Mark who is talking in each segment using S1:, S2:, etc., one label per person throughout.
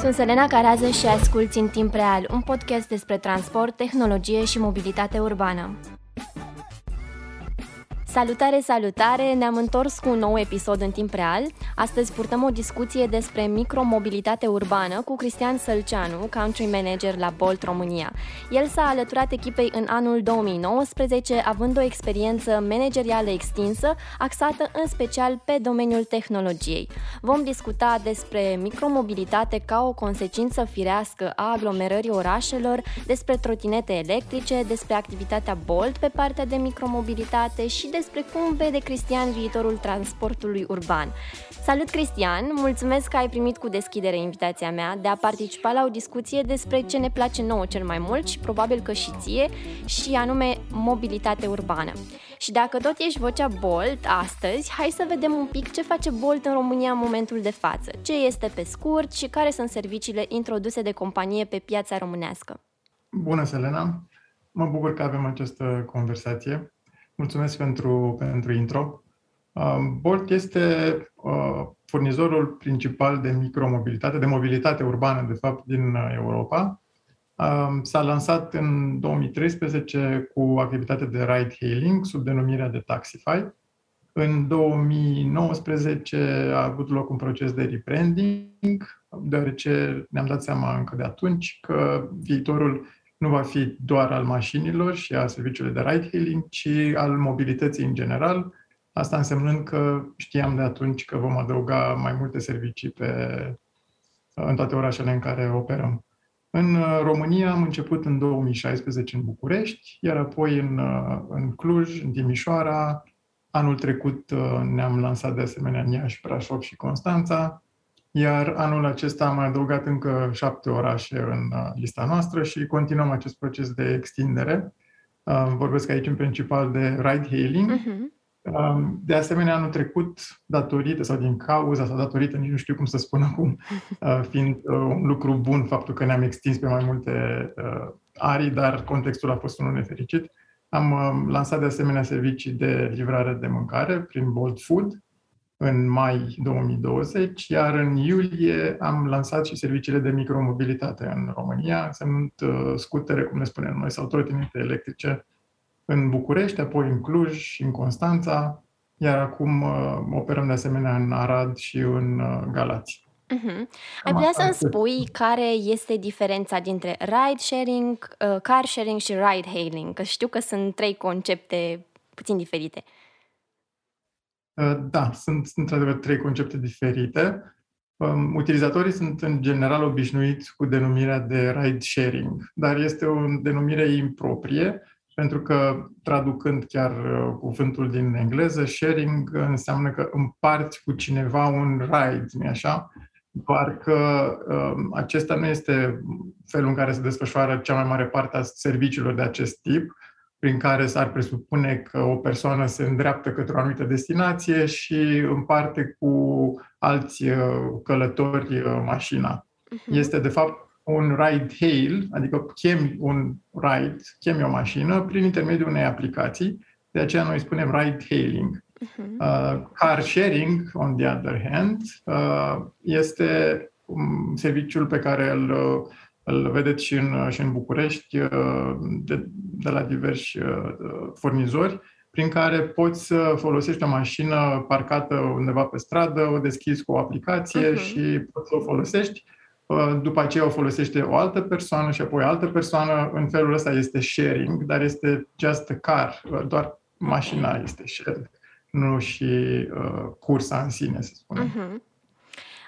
S1: Sunt Selena Carază și asculți în timp real, un podcast despre transport, tehnologie și mobilitate urbană. Salutare, salutare! Ne-am întors cu un nou episod în timp real. Astăzi purtăm o discuție despre micromobilitate urbană cu Cristian Sălceanu, country manager la Bolt România. El s-a alăturat echipei în anul 2019, având o experiență managerială extinsă, axată în special pe domeniul tehnologiei. Vom discuta despre micromobilitate ca o consecință firească a aglomerării orașelor, despre trotinete electrice, despre activitatea Bolt pe partea de micromobilitate și despre despre cum vede Cristian viitorul transportului urban. Salut, Cristian! Mulțumesc că ai primit cu deschidere invitația mea de a participa la o discuție despre ce ne place nouă cel mai mult și probabil că și ție, și anume mobilitate urbană. Și dacă tot ești vocea Bolt astăzi, hai să vedem un pic ce face Bolt în România în momentul de față, ce este pe scurt și care sunt serviciile introduse de companie pe piața românească.
S2: Bună, Selena! Mă bucur că avem această conversație. Mulțumesc pentru, pentru intro. Uh, Bolt este uh, furnizorul principal de micromobilitate, de mobilitate urbană, de fapt, din uh, Europa. S-a lansat în 2013 cu activitate de ride-hailing sub denumirea de Taxify. În 2019 a avut loc un proces de rebranding, deoarece ne-am dat seama încă de atunci că viitorul nu va fi doar al mașinilor și a serviciului de ride-hailing, ci al mobilității în general. Asta însemnând că știam de atunci că vom adăuga mai multe servicii pe, în toate orașele în care operăm. În România am început în 2016 în București, iar apoi în, în Cluj, în Timișoara. Anul trecut ne-am lansat de asemenea în Iași, Brașov și Constanța iar anul acesta am adăugat încă șapte orașe în uh, lista noastră și continuăm acest proces de extindere. Uh, vorbesc aici în principal de ride-hailing. Uh-huh. De asemenea, anul trecut, datorită sau din cauza sau datorită, nici nu știu cum să spun acum, uh, fiind un lucru bun faptul că ne-am extins pe mai multe arii, dar contextul a fost unul nefericit, am lansat de asemenea servicii de livrare de mâncare prin Bolt Food, în mai 2020, iar în iulie am lansat și serviciile de micromobilitate în România, însemnând uh, scutere, cum ne spunem noi, sau trotinete electrice în București, apoi în Cluj și în Constanța, iar acum uh, operăm de asemenea în Arad și în uh, Galați.
S1: Uh-huh. Ai putea să-mi spui care este diferența dintre ride sharing, car sharing și ride hailing? Că știu că sunt trei concepte puțin diferite.
S2: Uh, da, sunt într-adevăr trei concepte diferite. Um, utilizatorii sunt în general obișnuiți cu denumirea de ride sharing, dar este o denumire improprie, pentru că traducând chiar uh, cuvântul din engleză, sharing înseamnă că împarți cu cineva un ride, nu așa? Doar că um, acesta nu este felul în care se desfășoară cea mai mare parte a serviciilor de acest tip, prin care s-ar presupune că o persoană se îndreaptă către o anumită destinație și împarte cu alți uh, călători uh, mașina. Uh-huh. Este, de fapt, un ride-hail, adică chemi un ride, chemi o mașină prin intermediul unei aplicații, de aceea noi spunem ride-hailing. Uh-huh. Uh, car sharing, on the other hand, uh, este um, serviciul pe care îl uh, îl vedeți și în, și în București uh, de, de la diversi uh, furnizori, prin care poți să folosești o mașină parcată undeva pe stradă, o deschizi cu o aplicație uh-huh. și poți să o folosești. Uh, după aceea o folosește o altă persoană și apoi o altă persoană. În felul ăsta este sharing, dar este just a car, doar mașina este shared, nu și uh, cursa în sine, să spunem. Uh-huh.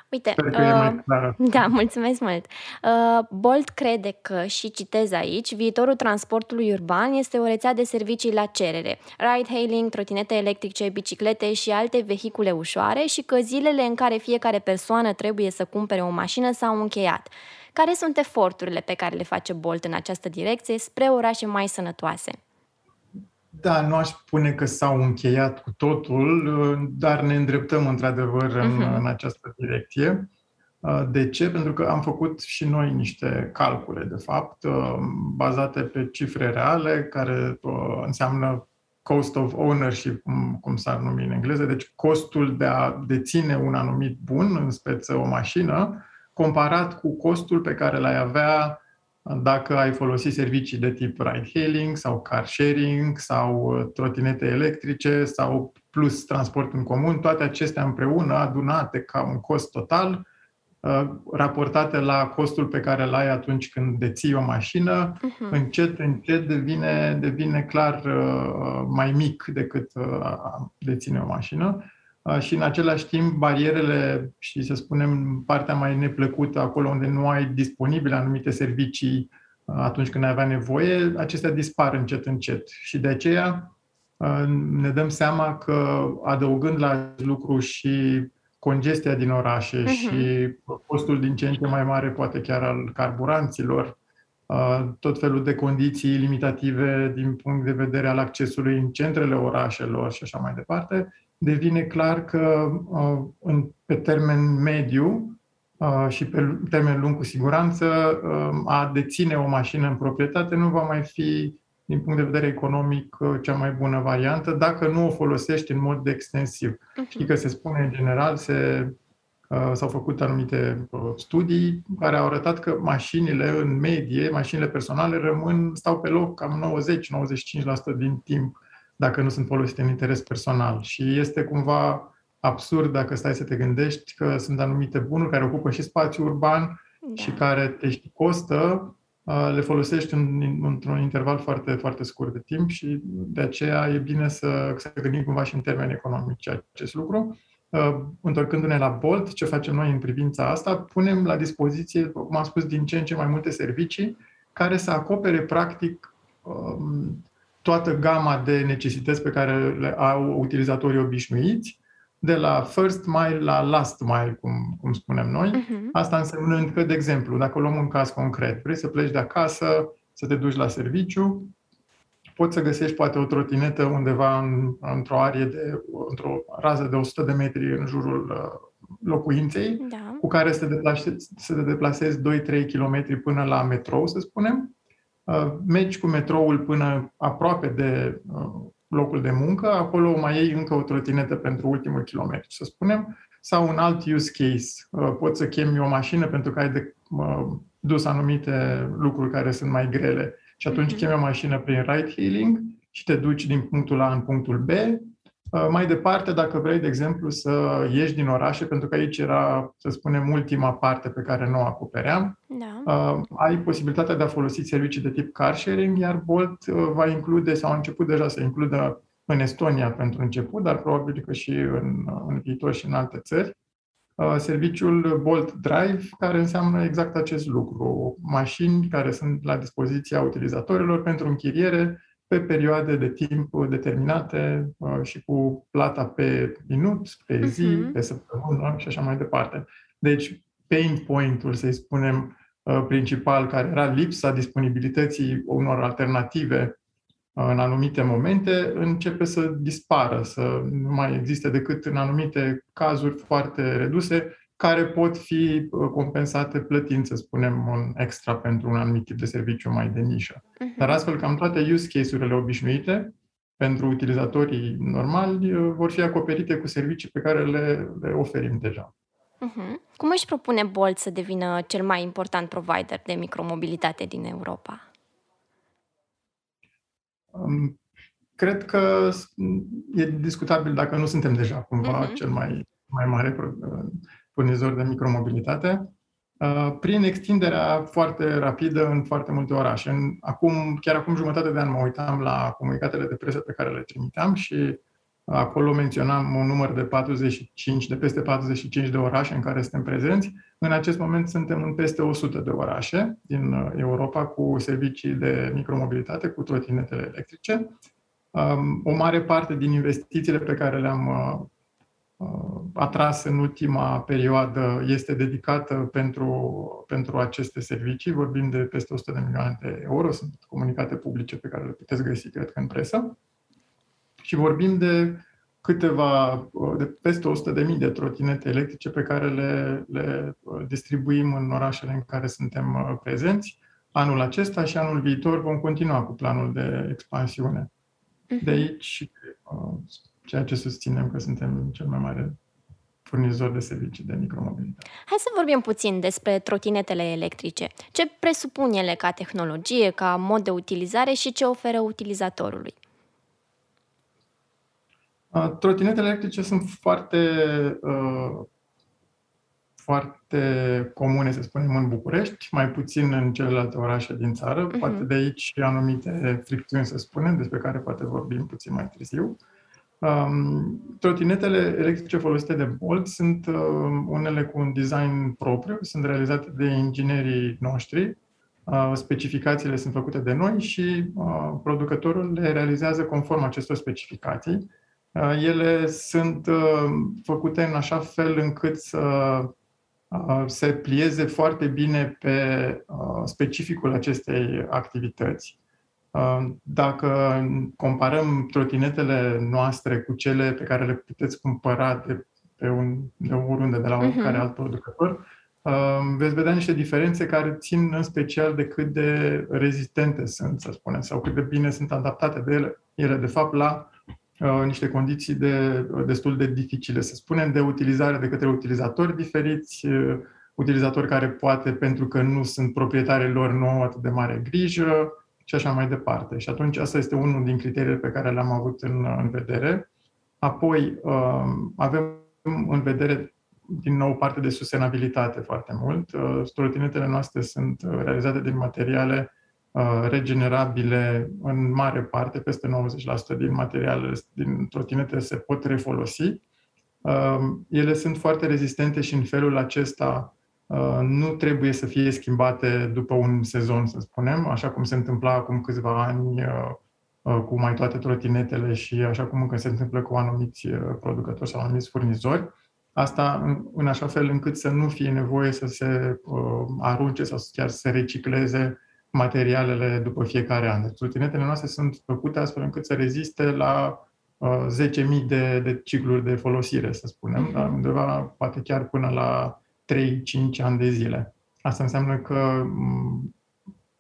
S1: Uite, uh, da, mulțumesc mult. Uh, Bolt crede că, și citez aici, viitorul transportului urban este o rețea de servicii la cerere, ride-hailing, trotinete electrice, biciclete și alte vehicule ușoare și că zilele în care fiecare persoană trebuie să cumpere o mașină s-au încheiat. Care sunt eforturile pe care le face Bolt în această direcție spre orașe mai sănătoase?
S2: Da, nu aș spune că s-au încheiat cu totul, dar ne îndreptăm într-adevăr în, uh-huh. în această direcție. Uh, de ce? Pentru că am făcut și noi niște calcule, de fapt, uh, bazate pe cifre reale, care uh, înseamnă cost of ownership, cum s-ar numi în engleză, deci costul de a deține un anumit bun, în speță o mașină, comparat cu costul pe care l-ai avea dacă ai folosi servicii de tip ride-hailing sau car sharing sau trotinete electrice sau plus transport în comun, toate acestea împreună adunate ca un cost total, Uh, raportate la costul pe care îl ai atunci când deții o mașină, uh-huh. încet, încet devine, devine clar uh, mai mic decât uh, deține o mașină. Și în același timp, barierele și, să spunem, partea mai neplăcută, acolo unde nu ai disponibile anumite servicii atunci când ai avea nevoie, acestea dispar încet, încet. Și de aceea ne dăm seama că adăugând la lucru și congestia din orașe uh-huh. și costul din ce în ce mai mare, poate chiar al carburanților, tot felul de condiții limitative din punct de vedere al accesului în centrele orașelor și așa mai departe, devine clar că în, pe termen mediu și pe termen lung cu siguranță a deține o mașină în proprietate nu va mai fi din punct de vedere economic, uh, cea mai bună variantă, dacă nu o folosești în mod extensiv. Uh-huh. Știi că se spune în general, se, uh, s-au făcut anumite uh, studii care au arătat că mașinile în medie, mașinile personale rămân, stau pe loc cam 90-95% din timp dacă nu sunt folosite în interes personal. Și este cumva absurd dacă stai să te gândești că sunt anumite bunuri care ocupă și spațiu urban da. și care te costă le folosești în, într-un interval foarte, foarte scurt de timp și de aceea e bine să, să gândim cumva și în termeni economici acest lucru. Întorcându-ne la Bolt, ce facem noi în privința asta? Punem la dispoziție, cum am spus, din ce în ce mai multe servicii care să acopere practic toată gama de necesități pe care le au utilizatorii obișnuiți, de la first mile la last mile, cum, cum spunem noi. Uh-huh. Asta însemnând că, de exemplu, dacă luăm un caz concret, vrei să pleci de acasă, să te duci la serviciu, poți să găsești poate o trotinetă undeva în, într-o arie de, într-o rază de 100 de metri în jurul uh, locuinței, da. cu care să te deplasezi, să te deplasezi 2-3 km până la metrou, să spunem. Uh, mergi cu metroul până aproape de uh, locul de muncă, acolo mai iei încă o trotinetă pentru ultimul kilometru, să spunem, sau un alt use case. Uh, poți să chemi o mașină pentru că ai de uh, dus anumite lucruri care sunt mai grele și atunci mm-hmm. chemi o mașină prin ride hailing și te duci din punctul A în punctul B Uh, mai departe, dacă vrei, de exemplu, să ieși din orașe, pentru că aici era, să spunem, ultima parte pe care nu o acopeream, da. Uh, ai posibilitatea de a folosi servicii de tip car sharing, iar Bolt uh, va include, sau a început deja să includă în Estonia pentru început, dar probabil că și în, în viitor și în alte țări, serviciul Bolt Drive, care înseamnă exact acest lucru. Mașini care sunt la dispoziția utilizatorilor pentru închiriere pe perioade de timp determinate uh, și cu plata pe minut, pe zi, uh-huh. pe săptămână și așa mai departe. Deci, pain point-ul, să-i spunem, uh, principal, care era lipsa disponibilității unor alternative uh, în anumite momente, începe să dispară, să nu mai existe decât în anumite cazuri foarte reduse care pot fi uh, compensate plătind, să spunem, un extra pentru un anumit tip de serviciu mai de nișă. Uh-huh. Dar astfel, cam toate use case-urile obișnuite pentru utilizatorii normali uh, vor fi acoperite cu servicii pe care le, le oferim deja.
S1: Uh-huh. Cum își propune Bolt să devină cel mai important provider de micromobilitate din Europa?
S2: Um, cred că e discutabil dacă nu suntem deja cumva uh-huh. cel mai, mai mare furnizori de micromobilitate, uh, prin extinderea foarte rapidă în foarte multe orașe. Acum, chiar acum jumătate de an mă uitam la comunicatele de presă pe care le trimiteam și acolo menționam un număr de 45, de peste 45 de orașe în care suntem prezenți. În acest moment suntem în peste 100 de orașe din uh, Europa cu servicii de micromobilitate, cu trotinetele electrice. Um, o mare parte din investițiile pe care le-am uh, Uh, atras în ultima perioadă este dedicată pentru, pentru aceste servicii. Vorbim de peste 100 de milioane de euro, sunt comunicate publice pe care le puteți găsi, cred că, în presă. Și vorbim de câteva, uh, de peste 100 de mii de trotinete electrice pe care le, le uh, distribuim în orașele în care suntem prezenți. Anul acesta și anul viitor vom continua cu planul de expansiune. De mhm. aici ceea ce susținem că suntem cel mai mare furnizori de servicii de micromobilitate.
S1: Hai să vorbim puțin despre trotinetele electrice. Ce presupun ele ca tehnologie, ca mod de utilizare și ce oferă utilizatorului?
S2: Trotinetele electrice sunt foarte, foarte comune, să spunem, în București, mai puțin în celelalte orașe din țară. Uh-huh. Poate de aici anumite fricțiuni, să spunem, despre care poate vorbim puțin mai târziu. Um, trotinetele electrice folosite de Bolt sunt uh, unele cu un design propriu, sunt realizate de inginerii noștri, uh, specificațiile sunt făcute de noi și uh, producătorul le realizează conform acestor specificații. Uh, ele sunt uh, făcute în așa fel încât să uh, se plieze foarte bine pe specificul acestei activități. Dacă comparăm trotinetele noastre cu cele pe care le puteți cumpăra de pe un, de oriunde, de la oricare uh-huh. alt producător, veți vedea niște diferențe care țin în special de cât de rezistente sunt, să spunem, sau cât de bine sunt adaptate de ele, ele de fapt, la uh, niște condiții de, destul de dificile, să spunem, de utilizare de către utilizatori diferiți, uh, utilizatori care poate, pentru că nu sunt proprietarii lor, nu au atât de mare grijă, și așa mai departe. Și atunci asta este unul din criteriile pe care le-am avut în, în vedere. Apoi um, avem în vedere din nou parte de sustenabilitate foarte mult. Uh, trotinetele noastre sunt realizate din materiale uh, regenerabile în mare parte, peste 90% din materialele din trotinete se pot refolosi. Um, ele sunt foarte rezistente și în felul acesta Uh, nu trebuie să fie schimbate după un sezon, să spunem, așa cum se întâmpla acum câțiva ani uh, uh, cu mai toate trotinetele și așa cum încă se întâmplă cu anumiți producători sau anumiți furnizori. Asta în așa fel încât să nu fie nevoie să se arunce sau chiar să se recicleze materialele după fiecare an. Deci trotinetele noastre sunt făcute astfel încât să reziste la 10.000 de, de cicluri de folosire, să spunem, dar undeva poate chiar până la 3-5 ani de zile. Asta înseamnă că mm,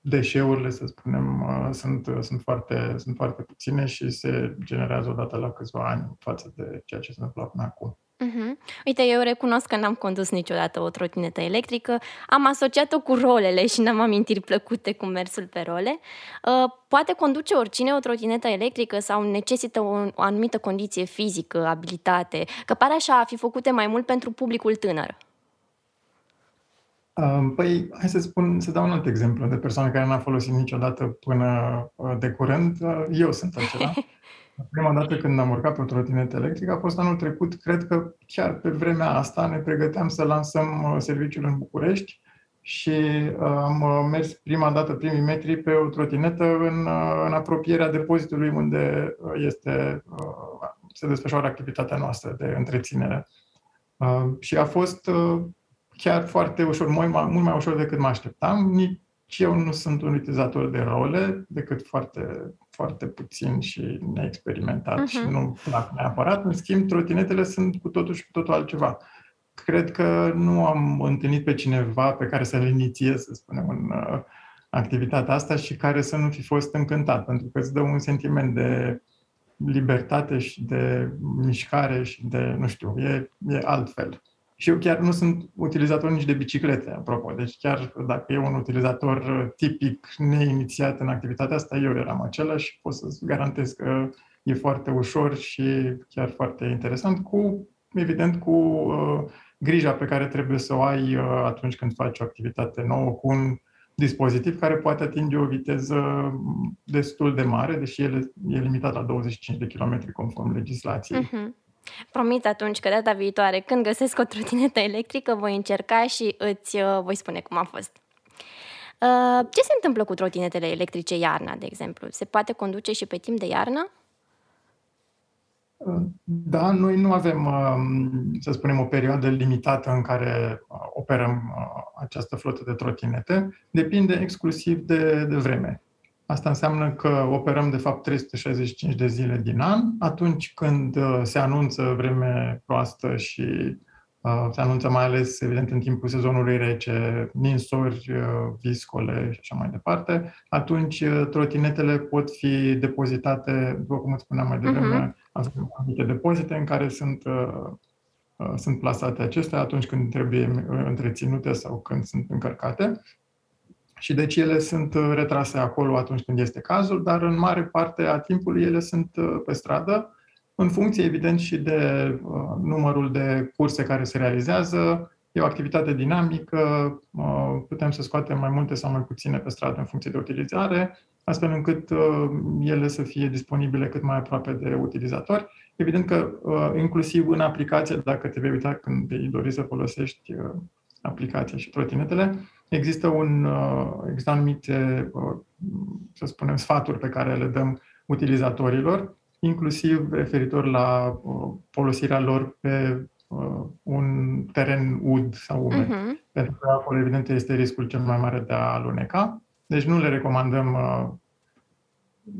S2: deșeurile, să spunem, uh, sunt, sunt, foarte, sunt foarte puține și se generează odată la câțiva ani față de ceea ce se întâmplă până acum.
S1: Uh-huh. Uite, eu recunosc că n-am condus niciodată o trotinetă electrică, am asociat-o cu rolele și n-am amintiri plăcute cu mersul pe role. Uh, poate conduce oricine o trotinetă electrică sau necesită o, o anumită condiție fizică, abilitate, că pare așa a fi făcute mai mult pentru publicul tânăr.
S2: Păi, hai să spun, să dau un alt exemplu de persoană care n-a folosit niciodată până uh, de curând. Uh, eu sunt acela. Prima dată când am urcat pe o trotinetă electrică a fost anul trecut, cred că chiar pe vremea asta ne pregăteam să lansăm uh, serviciul în București și am mers prima dată, primii metri pe o trotinetă în, în apropierea depozitului unde este, se desfășoară activitatea noastră de întreținere. Și a fost chiar foarte ușor, mult mai, mult mai ușor decât mă așteptam. Nici eu nu sunt un utilizator de role, decât foarte, foarte puțin și neexperimentat uh-huh. și nu plac neapărat. În schimb, trotinetele sunt cu totul și cu totul altceva. Cred că nu am întâlnit pe cineva pe care să-l inițiez, să spunem, în uh, activitatea asta și care să nu fi fost încântat, pentru că îți dă un sentiment de libertate și de mișcare și de, nu știu, e, e altfel. Și eu chiar nu sunt utilizator nici de biciclete, apropo. Deci chiar dacă e un utilizator tipic neinițiat în activitatea asta, eu eram acela și pot să-ți garantez că e foarte ușor și chiar foarte interesant, cu, evident, cu uh, grija pe care trebuie să o ai uh, atunci când faci o activitate nouă cu un dispozitiv care poate atinge o viteză destul de mare, deși el e limitat la 25 de km conform legislației. Uh-huh.
S1: Promit atunci că data viitoare, când găsesc o trotinetă electrică, voi încerca și îți uh, voi spune cum a fost. Uh, ce se întâmplă cu trotinetele electrice iarna, de exemplu? Se poate conduce și pe timp de iarnă?
S2: Uh, da, noi nu avem, um, să spunem, o perioadă limitată în care operăm această flotă de trotinete. Depinde exclusiv de, de vreme. Asta înseamnă că operăm de fapt 365 de zile din an, atunci când uh, se anunță vreme proastă și uh, se anunță mai ales, evident, în timpul sezonului rece, ninsori, uh, viscole și așa mai departe, atunci uh, trotinetele pot fi depozitate, după cum îți spuneam mai devreme, uh-huh. avem anumite depozite în care sunt uh, sunt plasate acestea atunci când trebuie întreținute sau când sunt încărcate. Și deci ele sunt retrase acolo atunci când este cazul, dar în mare parte a timpului ele sunt pe stradă, în funcție, evident, și de numărul de curse care se realizează, E o activitate dinamică, putem să scoatem mai multe sau mai puține pe stradă în funcție de utilizare, astfel încât uh, ele să fie disponibile cât mai aproape de utilizatori. Evident că uh, inclusiv în aplicație, dacă te vei uita când vei dori să folosești uh, aplicația și trotinetele, există, un, există anumite, să spunem, sfaturi pe care le dăm utilizatorilor, inclusiv referitor la folosirea lor pe uh, un teren ud sau umed. Uh-huh. Pentru că acolo, evident, este riscul cel mai mare de a aluneca. Deci nu le recomandăm uh,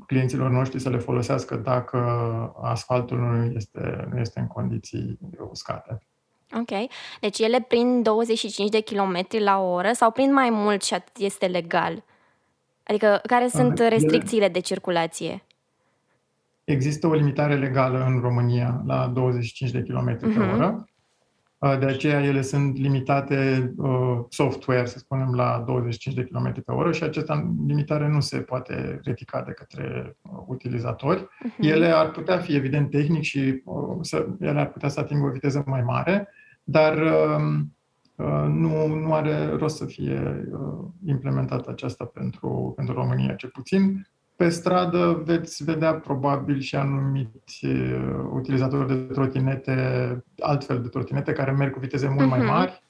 S2: clienților noștri să le folosească dacă asfaltul nu este, nu este în condiții uscate.
S1: Ok. Deci ele prind 25 de km la oră sau prind mai mult și atât este legal? Adică care sunt restricțiile de circulație?
S2: Există o limitare legală în România la 25 de km pe uh-huh. oră. De aceea ele sunt limitate uh, software, să spunem, la 25 de km pe oră și această limitare nu se poate ridica de către uh, utilizatori. Uh-huh. Ele ar putea fi, evident, tehnic și uh, să, ele ar putea să atingă o viteză mai mare, dar uh, uh, nu, nu are rost să fie uh, implementată aceasta pentru, pentru România, ce puțin. Pe stradă veți vedea probabil și anumiți uh, utilizatori de trotinete, altfel de trotinete, care merg cu viteze mult mai mhm. mari.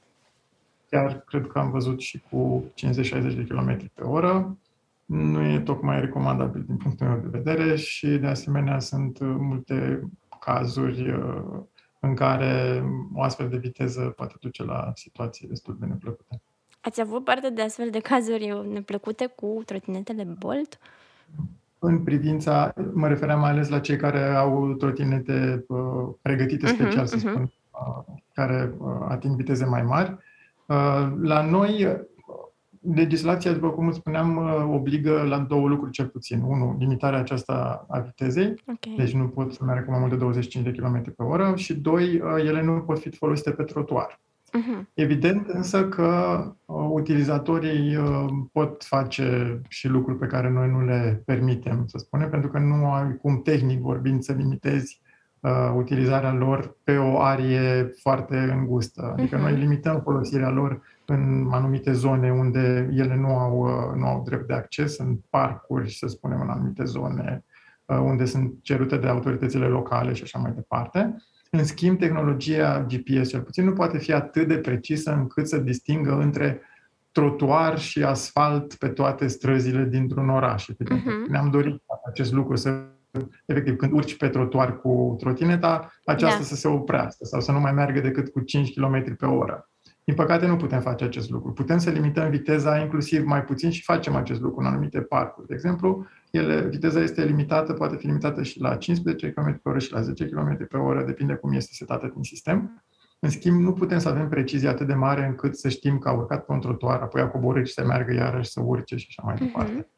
S2: Chiar cred că am văzut și cu 50-60 de km pe oră. Nu e tocmai recomandabil din punctul meu de vedere și, de asemenea, sunt multe cazuri uh, în care o astfel de viteză poate duce la situații destul de neplăcute.
S1: Ați avut parte de astfel de cazuri neplăcute cu trotinetele Bolt?
S2: În privința, mă refeream mai ales la cei care au trotinete uh, pregătite mhm, special, uh-huh, să spun, uh, care uh, ating viteze mai mari. Uh, la noi, legislația, după cum spuneam, uh, obligă la două lucruri cel puțin. Unu, limitarea aceasta a vitezei, okay. deci nu pot să meargă cu mai mult de 25 de km pe oră și doi, uh, ele nu pot fi folosite pe trotuar. Uh-huh. Evident însă că uh, utilizatorii uh, pot face și lucruri pe care noi nu le permitem, să spunem, pentru că nu ai cum tehnic vorbind să limitezi uh, utilizarea lor pe o arie foarte îngustă. Adică uh-huh. noi limităm folosirea lor în anumite zone unde ele nu au, uh, nu au drept de acces, în parcuri, să spunem, în anumite zone uh, unde sunt cerute de autoritățile locale și așa mai departe. În schimb, tehnologia GPS, cel puțin, nu poate fi atât de precisă încât să distingă între trotuar și asfalt pe toate străzile dintr-un oraș. Uh-huh. Ne-am dorit acest lucru, să efectiv, când urci pe trotuar cu trotineta, aceasta da. să se oprească sau să nu mai meargă decât cu 5 km pe oră. Din păcate nu putem face acest lucru. Putem să limităm viteza inclusiv mai puțin și facem acest lucru în anumite parcuri. De exemplu, ele, viteza este limitată, poate fi limitată și la 15 km pe oră și la 10 km pe oră, depinde cum este setată din sistem. În schimb, nu putem să avem precizie atât de mare încât să știm că a urcat pe un trotuar, apoi a coborât și să meargă iarăși să urce și așa mai mhm. departe. Uh-huh.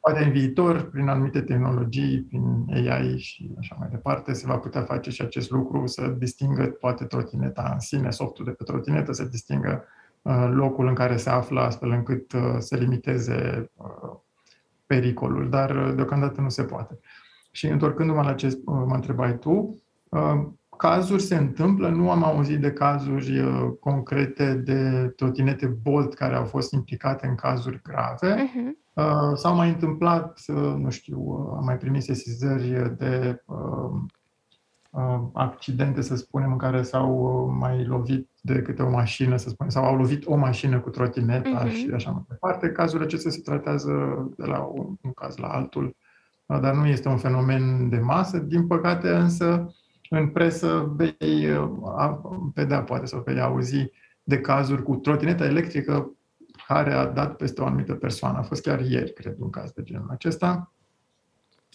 S2: Poate în viitor, prin anumite tehnologii, prin AI și așa mai departe, se va putea face și acest lucru, să distingă poate trotineta în sine, softul de pe trotinetă, să distingă uh, locul în care se află, astfel încât uh, să limiteze uh, pericolul, dar deocamdată nu se poate. Și întorcându-mă la ce mă întrebai tu, cazuri se întâmplă, nu am auzit de cazuri concrete de trotinete Bolt care au fost implicate în cazuri grave. Uh-huh. Uh, s-au mai întâmplat, uh, nu știu, uh, am mai primit sesizări de accidente, să spunem, în care s-au mai lovit de câte o mașină, să spunem, sau au lovit o mașină cu trotineta uh-huh. și așa mai departe. Cazurile acestea se tratează de la un, un caz la altul, dar nu este un fenomen de masă. Din păcate, însă, în presă vei vedea, poate, sau vei auzi de cazuri cu trotineta electrică care a dat peste o anumită persoană. A fost chiar ieri, cred, un caz de genul acesta.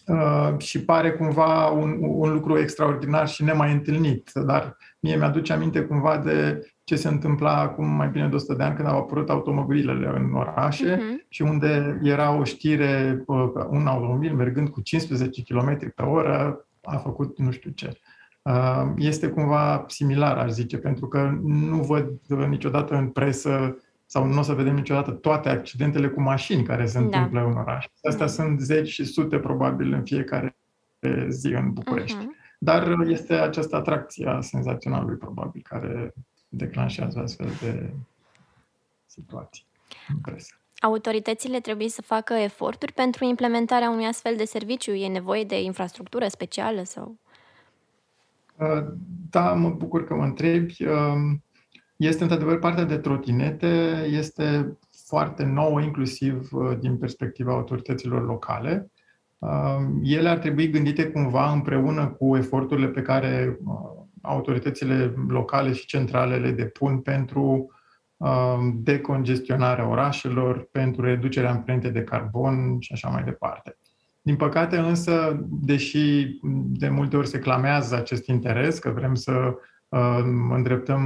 S2: Uh, și pare cumva un, un lucru extraordinar și nemai întâlnit, dar mie mi-aduce aminte cumva de ce se întâmpla acum mai bine de 100 de ani când au apărut automobilele în orașe uh-huh. și unde era o știre, uh, un automobil mergând cu 15 km pe oră a făcut nu știu ce. este cumva similar, aș zice, pentru că nu văd niciodată în presă sau nu o să vedem niciodată toate accidentele cu mașini care se da. întâmplă în oraș. Astea da. sunt zeci și sute probabil în fiecare zi în București. Uh-huh. Dar este această atracție a senzaționalului probabil care declanșează astfel de situații în presă.
S1: Autoritățile trebuie să facă eforturi pentru implementarea unui astfel de serviciu? E nevoie de infrastructură specială sau?
S2: Uh, da, mă bucur că mă întrebi. Um, este într-adevăr partea de trotinete, este foarte nouă, inclusiv uh, din perspectiva autorităților locale. Um, ele ar trebui gândite cumva împreună cu eforturile pe care uh, autoritățile locale și centrale le depun pentru um, decongestionarea orașelor, pentru reducerea amprentei de carbon și așa mai departe. Din păcate însă, deși de multe ori se clamează acest interes, că vrem să uh, îndreptăm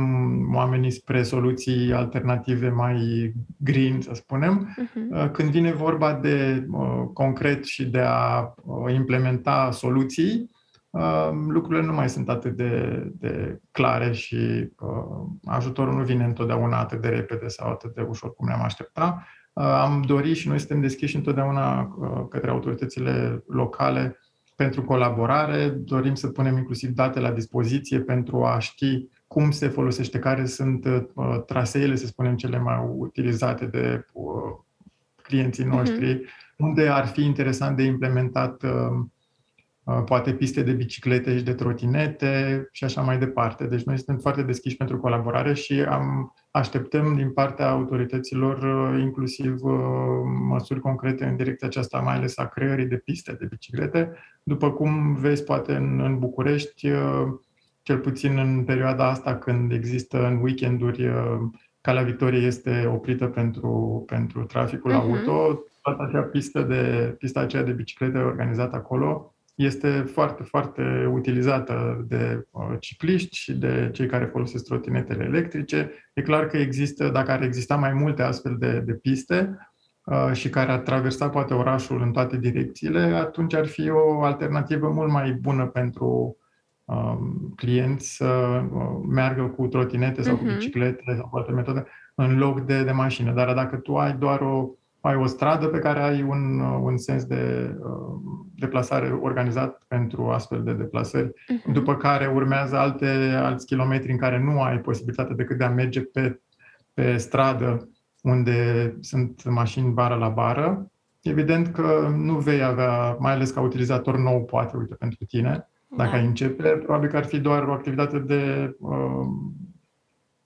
S2: oamenii spre soluții alternative mai green, să spunem, uh-huh. când vine vorba de uh, concret și de a uh, implementa soluții, uh, lucrurile nu mai sunt atât de, de clare și uh, ajutorul nu vine întotdeauna atât de repede sau atât de ușor cum ne-am aștepta. Uh, am dorit și noi suntem deschiși întotdeauna uh, către autoritățile locale pentru colaborare. Dorim să punem inclusiv date la dispoziție pentru a ști cum se folosește, care sunt uh, traseele, să spunem, cele mai utilizate de clienții mhm. noștri, uh-huh. unde ar fi interesant de implementat poate piste de biciclete și de trotinete și așa mai departe. Deci noi suntem foarte deschiși pentru colaborare și am Așteptăm din partea autorităților uh, inclusiv uh, măsuri concrete în direcția aceasta, mai ales a creării de piste de biciclete. După cum vezi, poate în, în București, uh, cel puțin în perioada asta, când există în weekenduri, Calea Victoriei este oprită pentru, pentru traficul uh-huh. auto, toată acea pistă de, pista aceea de biciclete organizată acolo este foarte, foarte utilizată de uh, cicliști și de cei care folosesc trotinetele electrice. E clar că există, dacă ar exista mai multe astfel de, de piste uh, și care ar traversa poate orașul în toate direcțiile, atunci ar fi o alternativă mult mai bună pentru um, clienți să uh, meargă cu trotinete sau uh-huh. cu mhm. biciclete sau cu alte metode în loc de, de mașină. Dar dacă tu ai doar o ai o stradă pe care ai un, un sens de uh, deplasare organizat pentru astfel de deplasări, uh-huh. după care urmează alte alți kilometri în care nu ai posibilitatea decât de a merge pe, pe stradă unde sunt mașini bară la bară. Evident că nu vei avea, mai ales ca utilizator nou, poate, uite, pentru tine, dacă da. ai începe, probabil că ar fi doar o activitate de uh,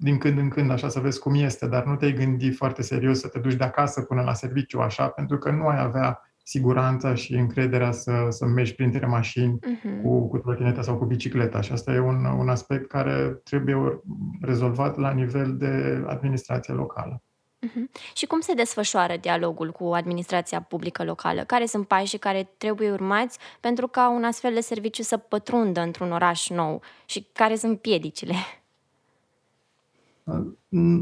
S2: din când în când, așa să vezi cum este, dar nu te-ai gândi foarte serios să te duci de acasă până la serviciu, așa, pentru că nu ai avea siguranța și încrederea să, să mergi printre mașini uh-huh. cu, cu trotineta sau cu bicicleta. Și asta e un, un aspect care trebuie rezolvat la nivel de administrație locală.
S1: Uh-huh. Și cum se desfășoară dialogul cu administrația publică locală? Care sunt pașii care trebuie urmați pentru ca un astfel de serviciu să pătrundă într-un oraș nou? Și care sunt piedicile?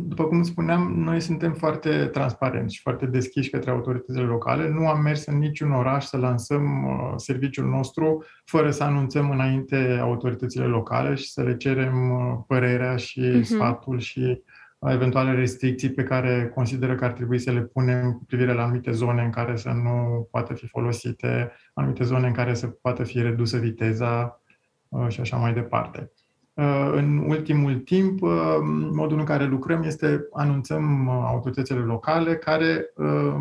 S2: După cum spuneam, noi suntem foarte transparenți și foarte deschiși către autoritățile locale. Nu am mers în niciun oraș să lansăm uh, serviciul nostru fără să anunțăm înainte autoritățile locale și să le cerem uh, părerea și uh-huh. sfatul și eventuale restricții pe care consideră că ar trebui să le punem cu privire la anumite zone în care să nu poată fi folosite, anumite zone în care să poată fi redusă viteza uh, și așa mai departe. Uh, în ultimul timp, uh, modul în care lucrăm este anunțăm uh, autoritățile locale care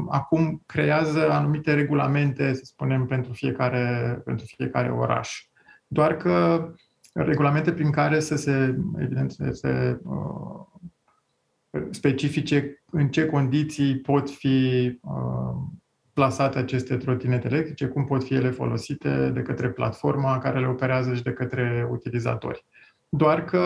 S2: acum creează anumite regulamente, să spunem, pentru fiecare, pentru fiecare oraș. Doar că regulamente prin care să se, evident, să se specifice în ce condiții pot fi plasate aceste trotinete electrice, cum pot fi ele folosite de către platforma care le operează și de către utilizatori. Doar că,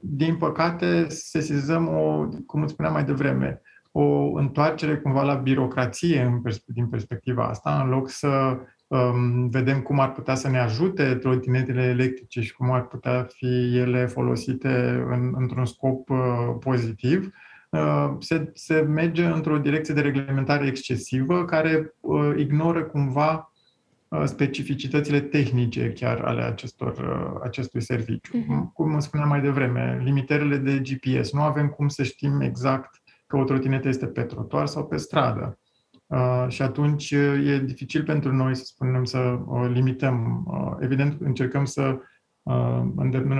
S2: din păcate, sesizăm o, cum îți spuneam mai devreme, o întoarcere cumva la birocrație în pers- din perspectiva asta, în loc să um, vedem cum ar putea să ne ajute trotinetele electrice și cum ar putea fi ele folosite în, într-un scop uh, pozitiv, uh, se, se merge într-o direcție de reglementare excesivă care uh, ignoră cumva specificitățile tehnice chiar ale acestor, acestui serviciu. Uh-huh. Cum spuneam mai devreme, limitările de GPS. Nu avem cum să știm exact că o trotinetă este pe trotuar sau pe stradă. Uh, și atunci e dificil pentru noi să spunem să uh, limităm. Uh, evident, încercăm să uh,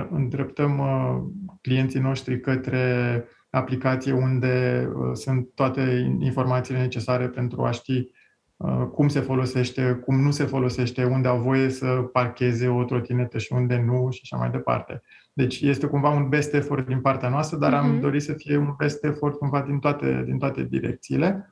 S2: îndreptăm uh, clienții noștri către aplicație unde uh, sunt toate informațiile necesare pentru a ști uh, cum se folosește, cum nu se folosește, unde au voie să parcheze o trotinetă și unde nu și așa mai departe. Deci este cumva un best effort din partea noastră, dar uh-huh. am mhm. dorit să fie un best effort cumva din toate, din toate direcțiile.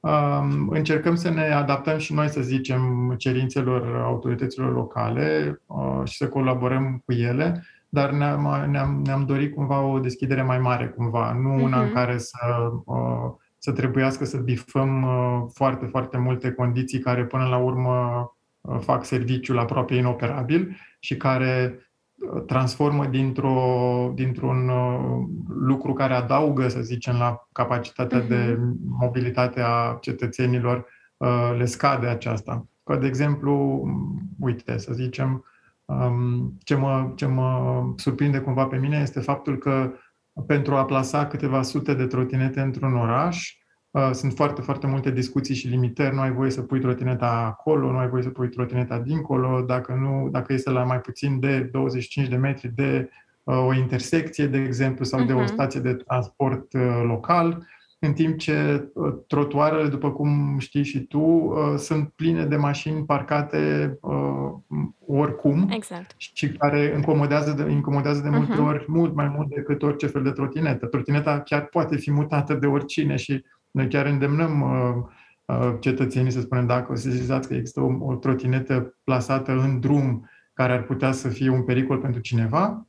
S2: Um, încercăm să ne adaptăm și noi, să zicem, cerințelor autorităților locale uh, și să colaborăm cu ele, dar ne-am, ne-am, ne-am dorit cumva o deschidere mai mare, cumva, nu uh-huh. una în mhm. care să, uh, să trebuiască să bifăm uh, foarte, foarte multe condiții care până la urmă uh, fac serviciul aproape inoperabil și care transformă dintr-o, dintr-un uh, lucru care adaugă, să zicem, la capacitatea uh-huh. de mhm. mobilitate a cetățenilor, uh, le scade aceasta. Că, de exemplu, uite, să zicem, um, ce mă, ce mă surprinde cumva pe mine este faptul că pentru a plasa câteva sute de trotinete într-un oraș, Uh, sunt foarte, foarte multe discuții și limitări. Nu ai voie să pui trotineta acolo, nu ai voie să pui trotineta dincolo, dacă, nu, dacă este la mai puțin de 25 de metri de uh, o intersecție, de exemplu, sau uh-huh. de o mhm. stație de transport uh, local, în timp ce uh, trotuarele, după cum știi și tu, uh, sunt pline de mașini parcate uh, oricum
S1: exact.
S2: și care incomodează de, incomodează de multe uh-huh. ori mult mai mult decât orice fel de trotinetă. Trotineta chiar poate fi mutată de oricine și noi chiar îndemnăm uh, uh, cetățenii să spunem dacă o sesizați că există o, o trotinetă plasată în drum care ar putea să fie un pericol pentru cineva,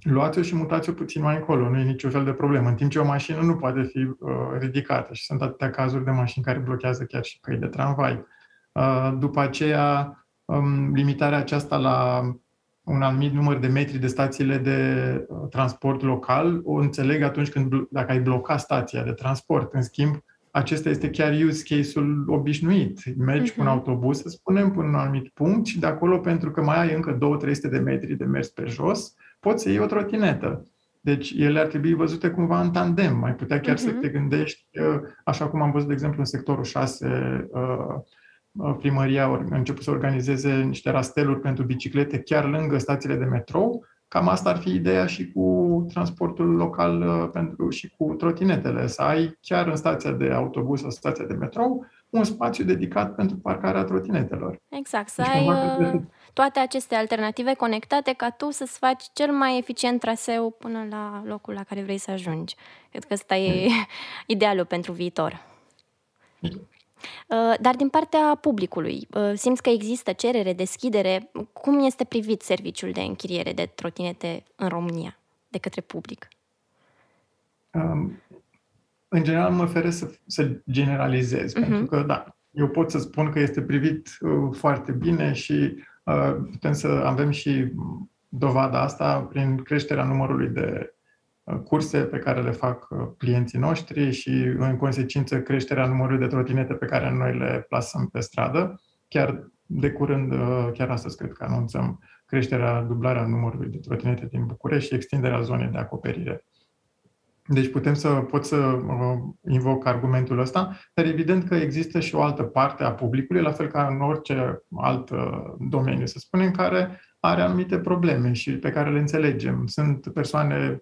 S2: luați-o și mutați-o puțin mai încolo, nu e niciun fel de problemă. În timp ce o mașină nu poate fi uh, ridicată și sunt atâtea cazuri de mașini care blochează chiar și căi de tramvai. Uh, după aceea, um, limitarea aceasta la un anumit număr de metri de stațiile de uh, transport local, o înțeleg atunci când, dacă ai bloca stația de transport. În schimb, acesta este chiar use case-ul obișnuit. Mergi uh-huh. cu un mhm. autobuz, să spunem, până un anumit punct și de acolo, pentru că mai ai încă 2-300 de metri de mers pe jos, poți să iei o trotinetă. Deci ele ar trebui văzute cumva în tandem. Mai putea chiar uh-huh. să mhm. te gândești, uh, așa cum am văzut, de exemplu, în sectorul 6, Uh, primăria a început să organizeze niște rasteluri pentru biciclete chiar lângă stațiile de metrou. Cam asta ar fi ideea și cu transportul local uh, pentru, și cu trotinetele, să ai chiar în stația de autobuz sau stația de metrou un spațiu dedicat pentru parcarea trotinetelor.
S1: Exact, să deci, ai uh, toate aceste alternative conectate ca tu să-ți faci cel mai eficient traseu până la locul la care vrei să ajungi. Cred că ăsta e mm. idealul pentru viitor. Uh, dar din partea publicului, uh, simți că există cerere, deschidere? Cum este privit serviciul de închiriere de trotinete în România de către public?
S2: Um, în general mă oferă să, să generalizez, uh-huh. pentru că, da, eu pot să spun că este privit uh, foarte bine și uh, putem să avem și dovada asta prin creșterea numărului de Uh, curse pe care le fac uh, clienții noștri și, în consecință, creșterea numărului de trotinete pe care noi le plasăm pe stradă. Chiar de curând, uh, chiar astăzi, cred că anunțăm creșterea, dublarea numărului de trotinete din București și extinderea zonei de acoperire. Deci putem să, pot să uh, invoc argumentul ăsta, dar evident că există și o altă parte a publicului, la fel ca în orice alt domeniu, să spunem, care are anumite probleme și pe care le înțelegem. Sunt persoane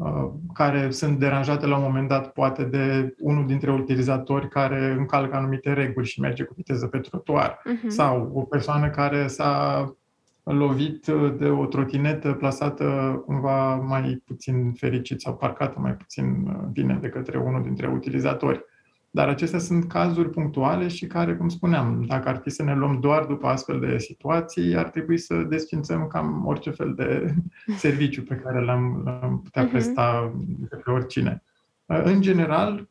S2: Uh, care sunt deranjate la un moment dat poate de unul dintre utilizatori care încalcă anumite reguli și merge cu viteză pe trotuar uh-huh. sau o persoană care s-a lovit de o trotinetă plasată cumva mai puțin fericit sau parcată mai puțin uh, bine de către unul dintre utilizatori. Dar acestea sunt cazuri punctuale și care, cum spuneam, dacă ar fi să ne luăm doar după astfel de situații, ar trebui să desfințăm cam orice fel de serviciu pe care l-am, l-am putea mhm. presta de pe oricine. În general,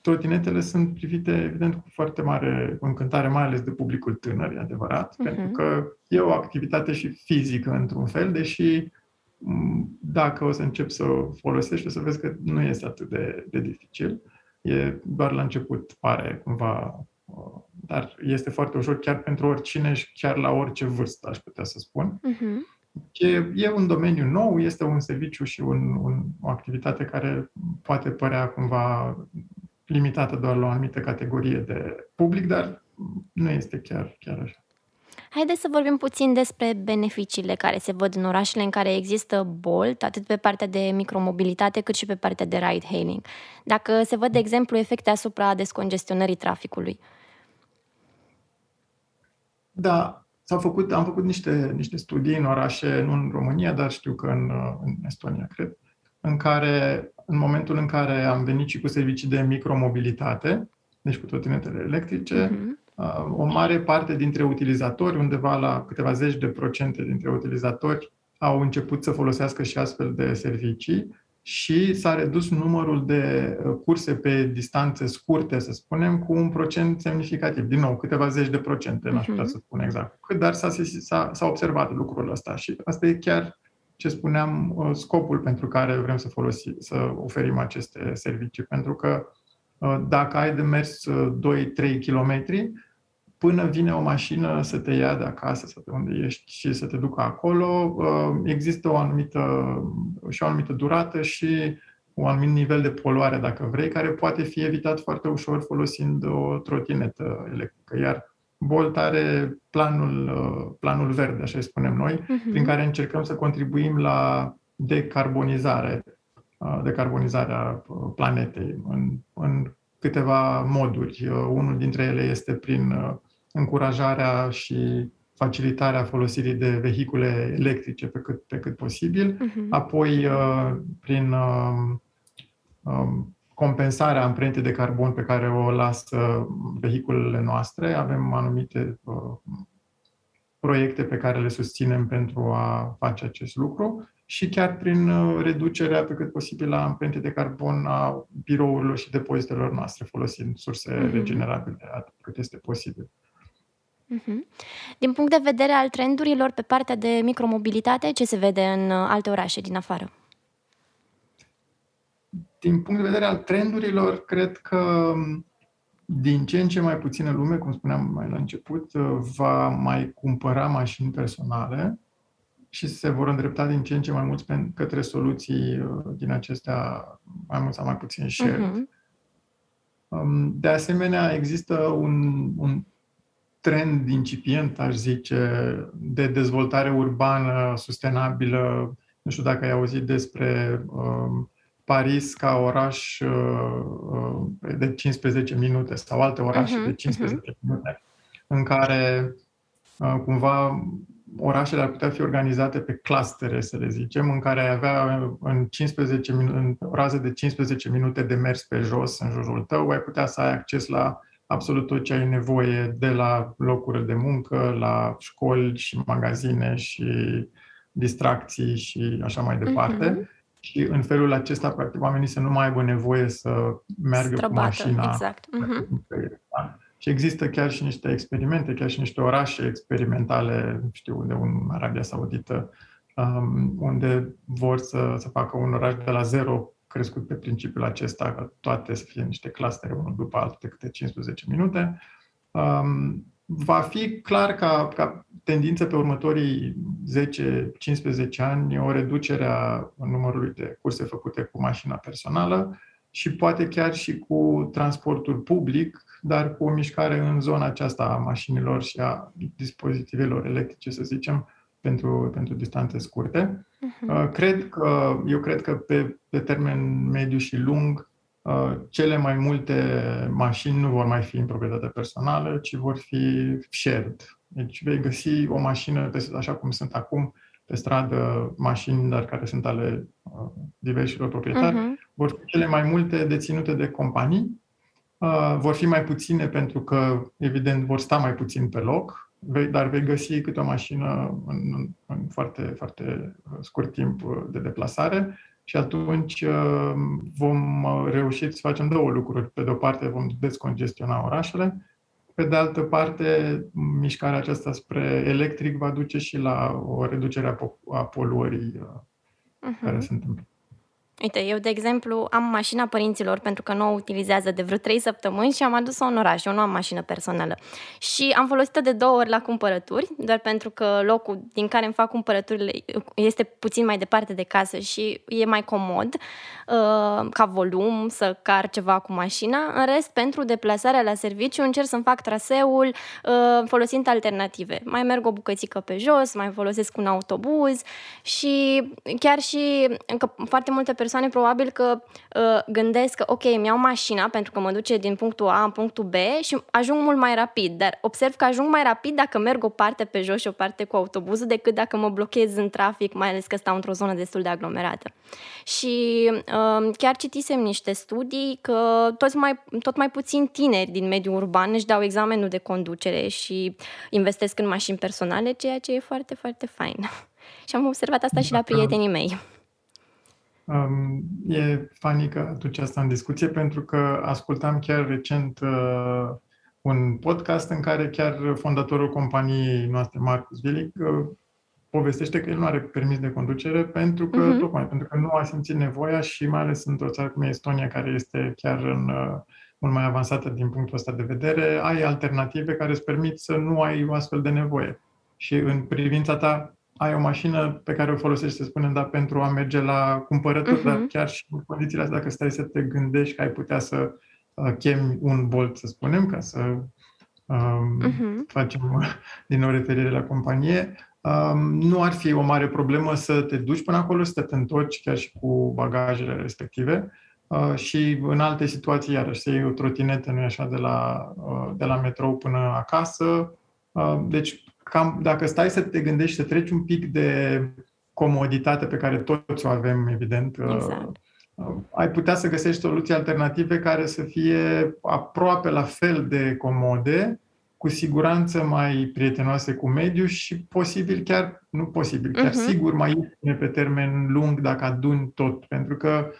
S2: trotinetele sunt privite, evident, cu foarte mare încântare, mai ales de publicul tânăr, e adevărat, uh-huh. pentru că e o activitate și fizică, într-un fel, deși dacă o să încep să o folosești, o să vezi că nu este atât de, de dificil. Uh, e doar la început, pare cumva dar este foarte ușor chiar pentru oricine și chiar la orice vârstă, aș putea să spun. Uh-huh. E, e un domeniu nou, este un serviciu și un, un, o activitate care poate părea cumva limitată doar la o anumită categorie de public, dar nu este chiar, chiar așa.
S1: Haideți să vorbim puțin despre beneficiile care se văd în orașele în care există Bolt, atât pe partea de micromobilitate cât și pe partea de ride-hailing. Dacă se văd, de exemplu, efecte asupra descongestionării traficului.
S2: Da, s-au făcut, am făcut niște, niște studii în orașe, nu în România, dar știu că în, în Estonia, cred, în care, în momentul în care am venit și cu servicii de micromobilitate, deci cu trotinetele electrice, uh-huh o mare parte dintre utilizatori, undeva la câteva zeci de procente dintre utilizatori, au început să folosească și astfel de servicii și s-a redus numărul de uh, curse pe distanțe scurte, să spunem, cu un procent semnificativ. Din nou, câteva zeci de procente, n-aș putea mhm. să spun exact cât, dar s-a, s-a, s-a observat lucrul ăsta și asta e chiar ce spuneam, uh, scopul pentru care vrem să folosim, să oferim aceste servicii. Pentru că uh, dacă ai de mers 2-3 kilometri, până vine o mașină să te ia de acasă, să te unde ești și să te ducă acolo, uh, există o anumită, și o anumită durată și un anumit nivel de poluare, dacă vrei, care poate fi evitat foarte ușor folosind o trotinetă electrică. Iar Bolt are planul, uh, planul verde, așa spunem noi, uh-huh. prin care încercăm să contribuim la decarbonizare, uh, decarbonizarea planetei în, în câteva moduri. Unul dintre ele este prin încurajarea și facilitarea folosirii de vehicule electrice pe cât, pe cât posibil, uh-huh. apoi uh, prin um, um, compensarea amprentei de carbon pe care o lasă vehiculele noastre. Avem anumite uh, proiecte pe care le susținem pentru a face acest lucru și chiar prin uh, reducerea pe cât posibil a amprentei de carbon a birourilor și depozitelor noastre, folosind surse uh-huh. regenerabile atât cât este posibil.
S1: Mhm. Din punct de vedere al trendurilor pe partea de micromobilitate, ce se vede în uh, alte orașe din afară?
S2: Din punct de vedere al trendurilor, cred că um, din ce în ce mai puțină lume, cum spuneam mai la început, uh, va mai cumpăra mașini personale și se vor îndrepta din ce în ce mai mulți către soluții uh, din acestea mai mult sau mai puțin shared. Uh-huh. De asemenea, există un, un trend incipient, aș zice, de dezvoltare urbană sustenabilă. Nu știu dacă ai auzit despre uh, Paris ca oraș uh, uh de 15 minute sau alte orașe uh-huh, de 15 uh-huh. minute, în care uh, cumva orașele ar putea fi organizate pe clustere, să le zicem, în care ai avea în, 15 minute, în o rază de 15 minute de mers pe jos în jurul tău, ai putea să ai acces la absolut tot ce ai nevoie de la locuri de muncă, la școli și magazine și distracții și așa mai departe. Uh-huh. Și în felul acesta, practic, oamenii să nu mai aibă nevoie să meargă Străbată, cu mașina.
S1: Exact. Uh-huh.
S2: Și există chiar și niște experimente, chiar și niște orașe experimentale, știu, de un Arabia Saudită, um, unde vor să, să facă un oraș de la zero crescut pe principiul acesta că toate să fie niște clustere unul după altul de câte 15 minute. Um, va fi clar ca, ca tendință pe următorii 10-15 ani o reducere a numărului de curse făcute cu mașina personală și poate chiar și cu transportul public, dar cu o mișcare în zona aceasta a mașinilor și a dispozitivelor electrice, să zicem, pentru, pentru distanțe scurte. Uh-huh. Cred că, eu cred că pe, pe termen mediu și lung, uh, cele mai multe mașini nu vor mai fi în proprietate personală, ci vor fi shared. Deci vei găsi o mașină, așa cum sunt acum, pe stradă mașini, dar care sunt ale uh, diversilor proprietari, uh-huh. vor fi cele mai multe deținute de companii, uh, vor fi mai puține pentru că, evident, vor sta mai puțin pe loc, vei, dar vei găsi câte o mașină în, în foarte, foarte scurt timp de deplasare și atunci uh, vom reuși să facem două lucruri. Pe de o parte vom descongestiona orașele, pe de altă parte, mișcarea aceasta spre electric va duce și la o reducere a, poluării uh-huh. care se întâmplă.
S1: Uite, eu, de exemplu, am mașina părinților pentru că nu o utilizează de vreo 3 săptămâni și am adus-o în oraș. Eu nu am mașină personală. Și am folosit-o de două ori la cumpărături, doar pentru că locul din care îmi fac cumpărăturile este puțin mai departe de casă și e mai comod uh, ca volum să car ceva cu mașina. În rest, pentru deplasarea la serviciu încerc să-mi fac traseul uh, folosind alternative. Mai merg o bucățică pe jos, mai folosesc un autobuz și chiar și încă foarte multe persoane persoane probabil că uh, gândesc că, ok, îmi iau mașina pentru că mă duce din punctul A în punctul B și ajung mult mai rapid, dar observ că ajung mai rapid dacă merg o parte pe jos și o parte cu autobuzul decât dacă mă blochez în trafic, mai ales că stau într-o zonă destul de aglomerată. Și uh, chiar citisem niște studii că toți mai, tot mai puțin tineri din mediul urban își dau examenul de conducere și investesc în mașini personale, ceea ce e foarte, foarte fain. Și am observat asta și la prietenii mei.
S2: Um, e funny că atunci asta în discuție, pentru că ascultam chiar recent uh, un podcast în care chiar fondatorul companiei noastre, Marcus Vilic, uh, povestește că el nu are permis de conducere pentru că, uh-huh. tocmai pentru că nu a simțit nevoia și mai ales într-o țară cum e Estonia, care este chiar în, uh, mult mai avansată din punctul ăsta de vedere, ai alternative care îți permit să nu ai o astfel de nevoie. Și în privința ta, ai o mașină pe care o folosești, să spunem, da, pentru a merge la cumpărături, uh-huh. dar mhm. chiar și în condițiile astea, dacă stai să te gândești că ai putea să uh, chemi un Bolt, să spunem, ca să um, uh-huh. facem din nou referire la companie, um, nu ar fi o mare problemă să te duci până acolo, să te întorci chiar și cu bagajele respective. Uh, și în alte situații, iarăși, să iei o trotinetă, nu așa, de la, uh, de la metrou până acasă. Uh, deci, cam dacă stai să te gândești, să treci un pic de comoditate pe care toți o avem, evident, uh, exact. uh, ai putea să găsești soluții alternative care să fie aproape la fel de comode, cu siguranță mai prietenoase cu mediul și posibil chiar, nu posibil, chiar uh-huh. sigur mai ieftine pe termen lung dacă aduni tot. Pentru că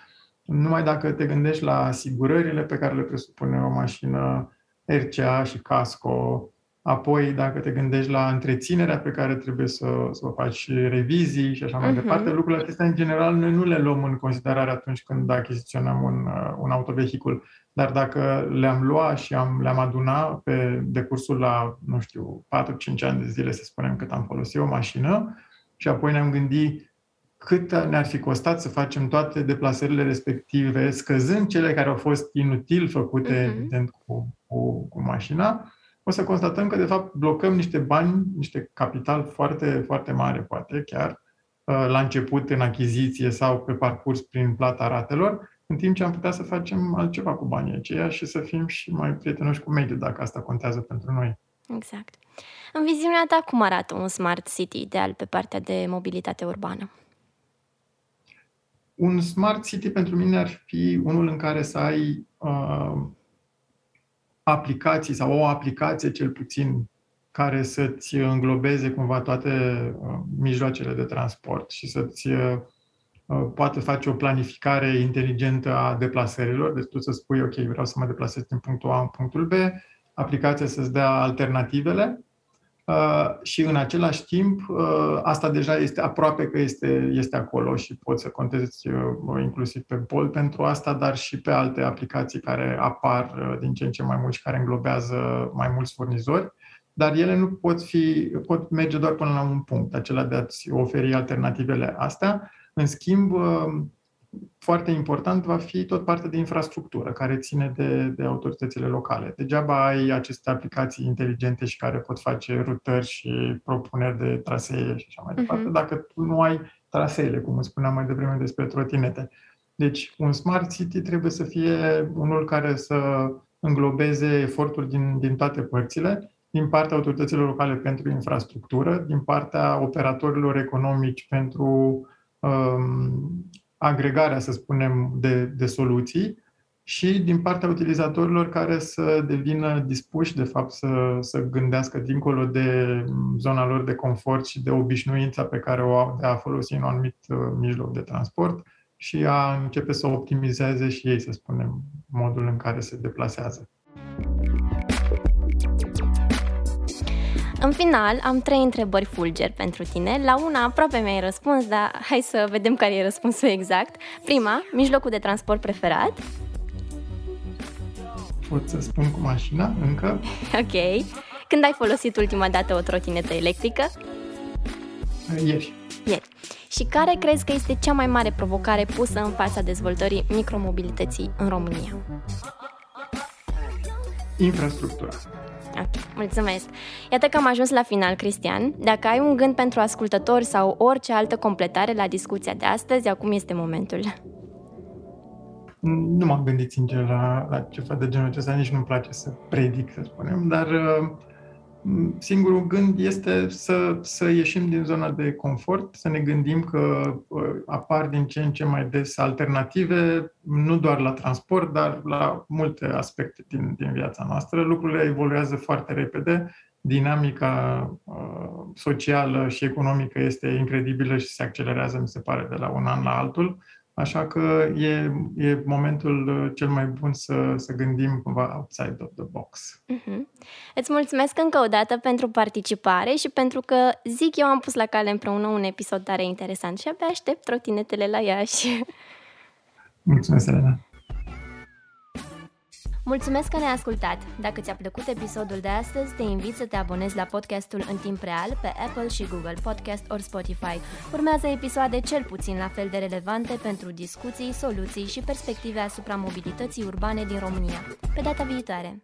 S2: numai dacă te gândești la asigurările pe care le presupune o mașină RCA și casco, Apoi, dacă te gândești la întreținerea pe care trebuie să, să o faci și revizii și așa mai uh-huh. departe, lucrurile acestea, în general, noi nu le luăm în considerare atunci când achiziționăm un, uh, un autovehicul. Dar dacă le-am luat și am, le-am adunat pe decursul la, nu știu, 4-5 ani de zile, să spunem, cât am folosit o mașină, și apoi ne-am gândit cât ne-ar fi costat să facem toate deplasările respective, scăzând cele care au fost inutil făcute, uh-huh. evident, cu, cu, cu mașina, o să constatăm că, de fapt, blocăm niște bani, niște capital foarte, foarte mare, poate chiar, uh, la început în achiziție sau pe parcurs prin plata ratelor, în timp ce am putea să facem altceva cu banii aceia și să fim și mai prietenoși cu mediul, dacă asta contează pentru noi.
S1: Exact. În viziunea ta, cum arată un smart city ideal pe partea de mobilitate urbană?
S2: Un smart city pentru mine ar fi unul în care să ai uh, aplicații sau o aplicație cel puțin care să-ți înglobeze cumva toate uh, mijloacele de transport și să-ți uh, uh, poate face o planificare inteligentă a deplasărilor. Deci tu să spui, ok, vreau să mă deplasez din punctul A în punctul B, aplicația să-ți dea alternativele Uh, și în același timp, uh, asta deja este aproape că este, este acolo și poți să contezi uh, inclusiv pe Bolt pentru asta, dar și pe alte aplicații care apar din ce în ce mai mult și care înglobează mai mulți furnizori, dar ele nu pot, fi, pot merge doar până la un punct, acela de a-ți oferi alternativele astea. În schimb, foarte important va fi tot partea de infrastructură care ține de, de autoritățile locale. Degeaba ai aceste aplicații inteligente și care pot face rutări și propuneri de trasee și așa mai departe, uh-huh. dacă tu nu ai traseele, cum spuneam mai devreme despre trotinete. Deci, un smart city trebuie să fie unul care să înglobeze eforturi din, din toate părțile, din partea autorităților locale pentru infrastructură, din partea operatorilor economici pentru um, agregarea, să spunem, de, de soluții și din partea utilizatorilor care să devină dispuși, de fapt, să, să gândească dincolo de zona lor de confort și de obișnuința pe care o au de a folosi un anumit uh, mijloc de transport și a începe să optimizeze și ei, să spunem, modul în care se deplasează.
S1: În final, am trei întrebări fulger pentru tine. La una aproape mi-ai răspuns, dar hai să vedem care e răspunsul exact. Prima, mijlocul de transport preferat.
S2: Pot să spun cu mașina încă.
S1: Ok. Când ai folosit ultima dată o trotinetă electrică?
S2: Ieri.
S1: Ieri. Și care crezi că este cea mai mare provocare pusă în fața dezvoltării micromobilității în România?
S2: Infrastructura.
S1: Ok, mulțumesc. Iată că am ajuns la final, Cristian. Dacă ai un gând pentru ascultători sau orice altă completare la discuția de astăzi, acum este momentul.
S2: Nu m-am gândit sincer la, la ceva de genul acesta, nici nu-mi place să predic, să spunem, dar uh, singurul gând este să, să ieșim din zona de confort, să ne gândim că uh, apar din ce în ce mai des alternative, nu doar la transport, dar la multe aspecte din, din viața noastră. Lucrurile evoluează foarte repede, dinamica uh, socială și economică este incredibilă și se accelerează, mi se pare, de la un an la altul. Așa că e, e momentul uh, cel mai bun să, să gândim cumva outside of the box.
S1: Uh-huh. Îți mulțumesc încă o dată pentru participare și pentru că, zic eu, am pus la cale împreună un episod tare interesant și abia aștept trotinetele la Iași.
S2: Mulțumesc, Elena!
S1: Mulțumesc că ne-ai ascultat! Dacă ți-a plăcut episodul de astăzi, te invit să te abonezi la podcastul în timp real pe Apple și Google Podcast ori Spotify. Urmează episoade cel puțin la fel de relevante pentru discuții, soluții și perspective asupra mobilității urbane din România. Pe data viitoare!